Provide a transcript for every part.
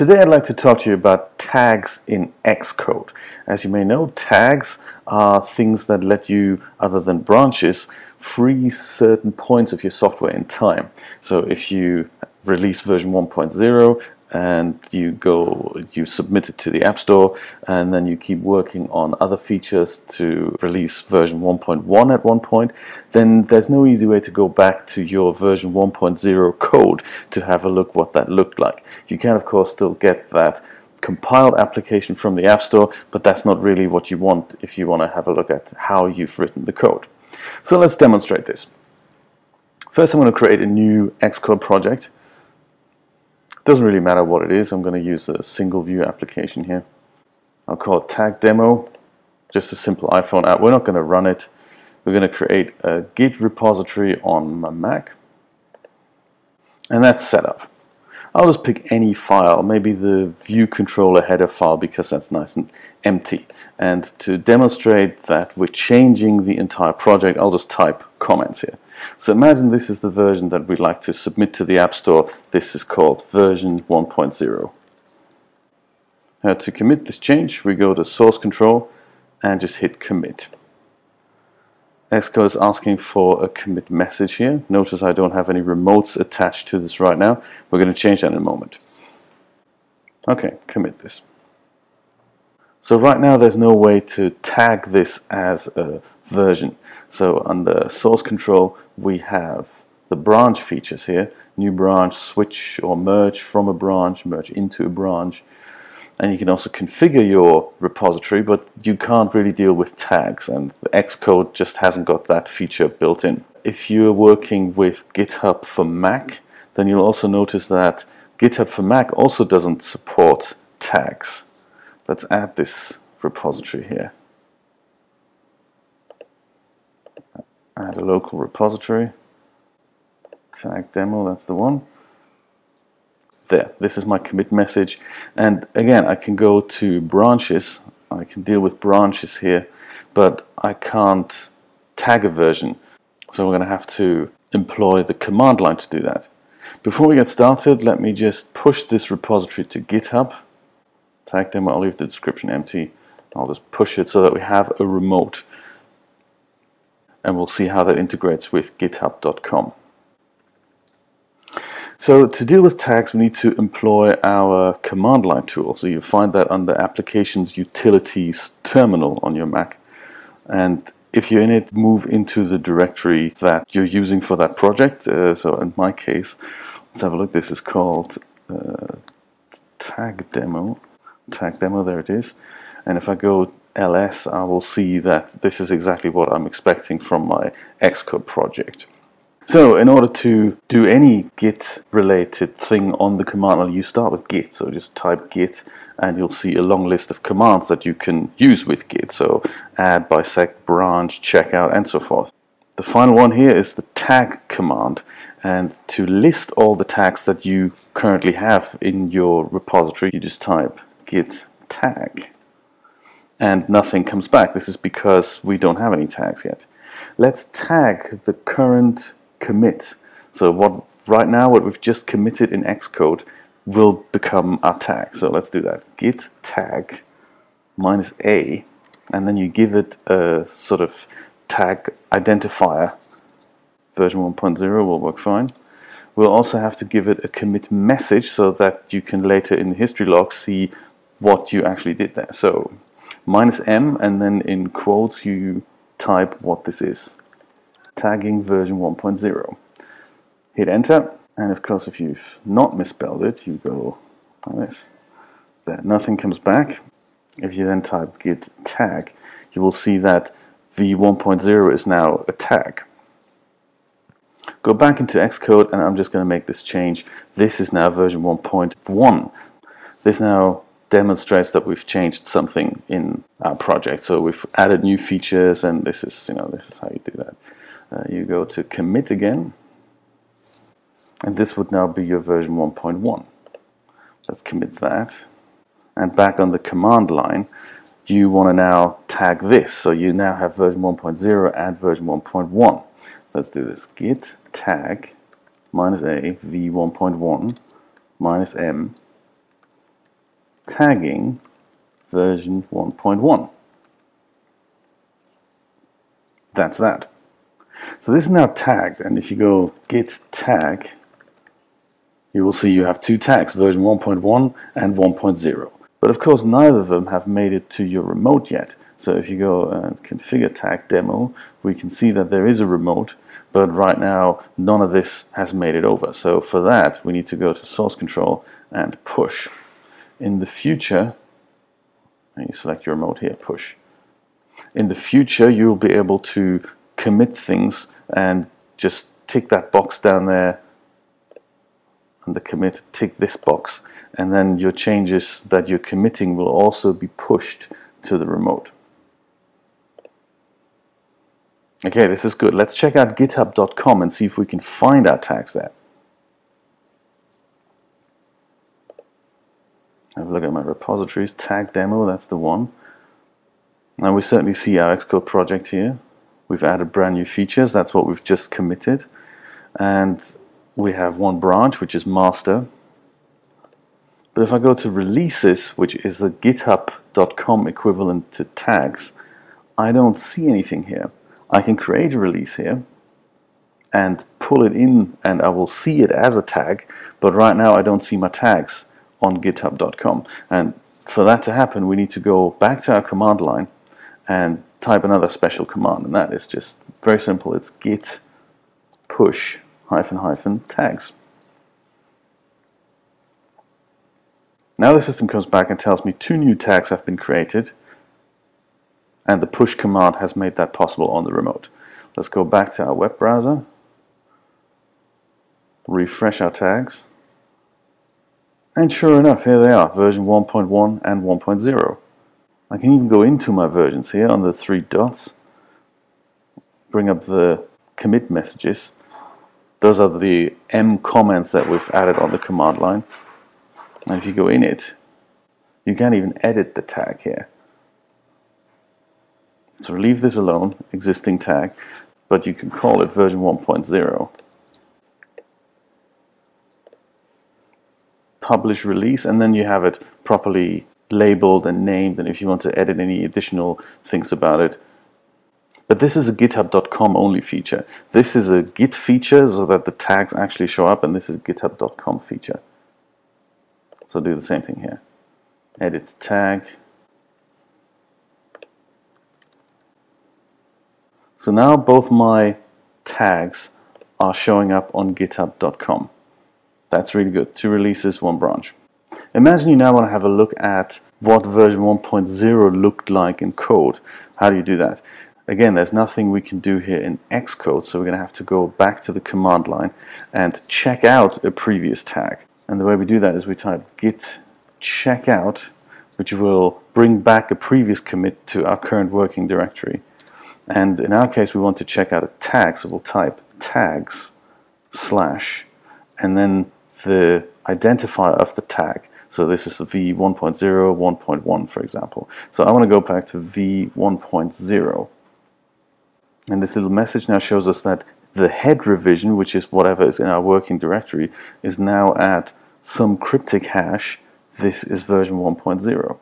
Today I'd like to talk to you about tags in Xcode. As you may know, tags are things that let you, other than branches, freeze certain points of your software in time. So if you release version 1.0 and you go you submit it to the app store and then you keep working on other features to release version 1.1 at one point. Then there's no easy way to go back to your version 1.0 code to have a look what that looked like. You can of course still get that compiled application from the app store but that's not really what you want if you want to have a look at how you've written the code. So let's demonstrate this. First I'm going to create a new Xcode project doesn't really matter what it is. I'm going to use a single view application here. I'll call it tag demo, just a simple iPhone app. We're not going to run it. We're going to create a Git repository on my Mac. And that's set up. I'll just pick any file, maybe the view controller header file because that's nice and empty. And to demonstrate that we're changing the entire project, I'll just type comments here. So imagine this is the version that we'd like to submit to the App Store. This is called version 1.0. Now to commit this change, we go to source control and just hit commit. Xcode is asking for a commit message here. Notice I don't have any remotes attached to this right now. We're going to change that in a moment. Okay, commit this. So right now there's no way to tag this as a version. So under source control, we have the branch features here, new branch, switch or merge from a branch, merge into a branch. And you can also configure your repository, but you can't really deal with tags, and Xcode just hasn't got that feature built in. If you're working with GitHub for Mac, then you'll also notice that GitHub for Mac also doesn't support tags. Let's add this repository here. Add a local repository. Tag demo that's the one. There this is my commit message. And again I can go to branches. I can deal with branches here but I can't tag a version. So we're going to have to employ the command line to do that. Before we get started let me just push this repository to github. Tag demo I'll leave the description empty. I'll just push it so that we have a remote and we'll see how that integrates with github.com. So to deal with tags, we need to employ our command line tool. So you find that under Applications Utilities Terminal on your Mac. And if you're in it, move into the directory that you're using for that project. Uh, so in my case, let's have a look. This is called uh, tag demo. Tag demo, there it is. And if I go ls, I will see that this is exactly what I'm expecting from my Xcode project. So in order to do any git related thing on the command line, you start with git. So just type git and you'll see a long list of commands that you can use with git. So add, bisect, branch, checkout, and so forth. The final one here is the tag command. And to list all the tags that you currently have in your repository, you just type git tag and nothing comes back. This is because we don't have any tags yet. Let's tag the current commit. So what right now what we've just committed in Xcode will become our tag. So let's do that. Git tag minus a and then you give it a sort of tag identifier. Version 1.0 will work fine. We'll also have to give it a commit message so that you can later in the history log see what you actually did there. So minus m and then in quotes you type what this is. Tagging version 1.0. Hit enter and of course if you've not misspelled it you go like this. There, nothing comes back. If you then type git tag you will see that v1.0 is now a tag. Go back into Xcode and I'm just going to make this change. This is now version 1.1. This now demonstrates that we've changed something in our project. So we've added new features, and this is you know this is how you do that. Uh, you go to commit again, and this would now be your version 1.1. Let's commit that, and back on the command line, you want to now tag this. So you now have version 1.0 and version 1.1. Let's do this: git tag minus a v1.1 minus m tagging version 1.1. That's that. So this is now tagged, and if you go git tag, you will see you have two tags, version 1.1 and 1.0. But of course, neither of them have made it to your remote yet. So if you go and configure tag demo, we can see that there is a remote, but right now none of this has made it over. So for that, we need to go to source control and push. In the future, and you select your remote here, push. In the future, you'll be able to commit things and just tick that box down there under commit, tick this box, and then your changes that you're committing will also be pushed to the remote. Okay, this is good. Let's check out github.com and see if we can find our tags there. Have a look at my repositories, tag demo, that's the one. And we certainly see our Xcode project here. We've added brand new features, that's what we've just committed. And we have one branch, which is master. But if I go to releases, which is the github.com equivalent to tags, I don't see anything here. I can create a release here and pull it in and I will see it as a tag, but right now I don't see my tags on github.com. And for that to happen, we need to go back to our command line and type another special command, and that is just very simple. It's git push hyphen hyphen tags. Now the system comes back and tells me two new tags have been created and the push command has made that possible on the remote. Let's go back to our web browser, refresh our tags, and sure enough, here they are, version 1.1 and 1.0. I can even go into my versions here on the three dots, bring up the commit messages. Those are the M comments that we've added on the command line. And if you go in it, you can't even edit the tag here. So leave this alone, existing tag, but you can call it version 1.0. Publish release, and then you have it properly labeled and named, and if you want to edit any additional things about it. But this is a github.com only feature. This is a Git feature so that the tags actually show up, and this is github.com feature. So do the same thing here. Edit tag. So now both my tags are showing up on github.com. That's really good. Two releases, one branch. Imagine you now want to have a look at what version 1.0 looked like in code. How do you do that? Again, there's nothing we can do here in Xcode, so we're going to have to go back to the command line and check out a previous tag. And the way we do that is we type git checkout, which will bring back a previous commit to our current working directory. And in our case, we want to check out a tag, so we'll type tags slash and then the identifier of the tag. So this is v1.0, 1.1, for example. So I want to go back to v1.0. And this little message now shows us that the head revision, which is whatever is in our working directory, is now at some cryptic hash. This is version 1.0.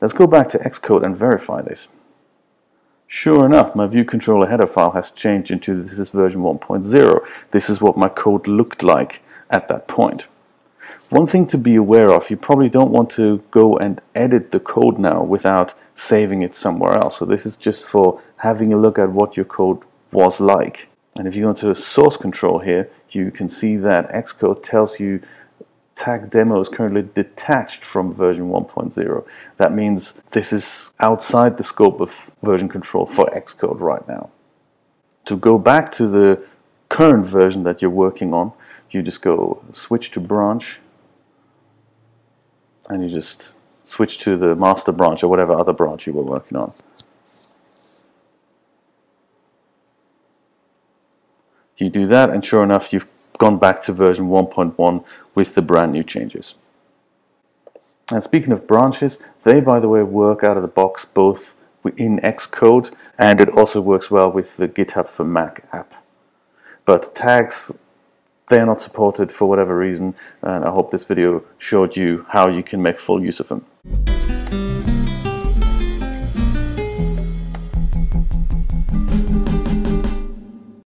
Let's go back to Xcode and verify this. Sure enough, my view controller header file has changed into this is version 1.0. This is what my code looked like at that point. One thing to be aware of, you probably don't want to go and edit the code now without saving it somewhere else. So this is just for having a look at what your code was like. And if you go to source control here, you can see that Xcode tells you tag demo is currently detached from version 1.0. That means this is outside the scope of version control for Xcode right now. To go back to the current version that you're working on, you just go switch to branch and you just switch to the master branch or whatever other branch you were working on. You do that and sure enough you've gone back to version 1.1 with the brand new changes. And speaking of branches, they by the way work out of the box both in Xcode and it also works well with the GitHub for Mac app. But tags they're not supported for whatever reason. And I hope this video showed you how you can make full use of them.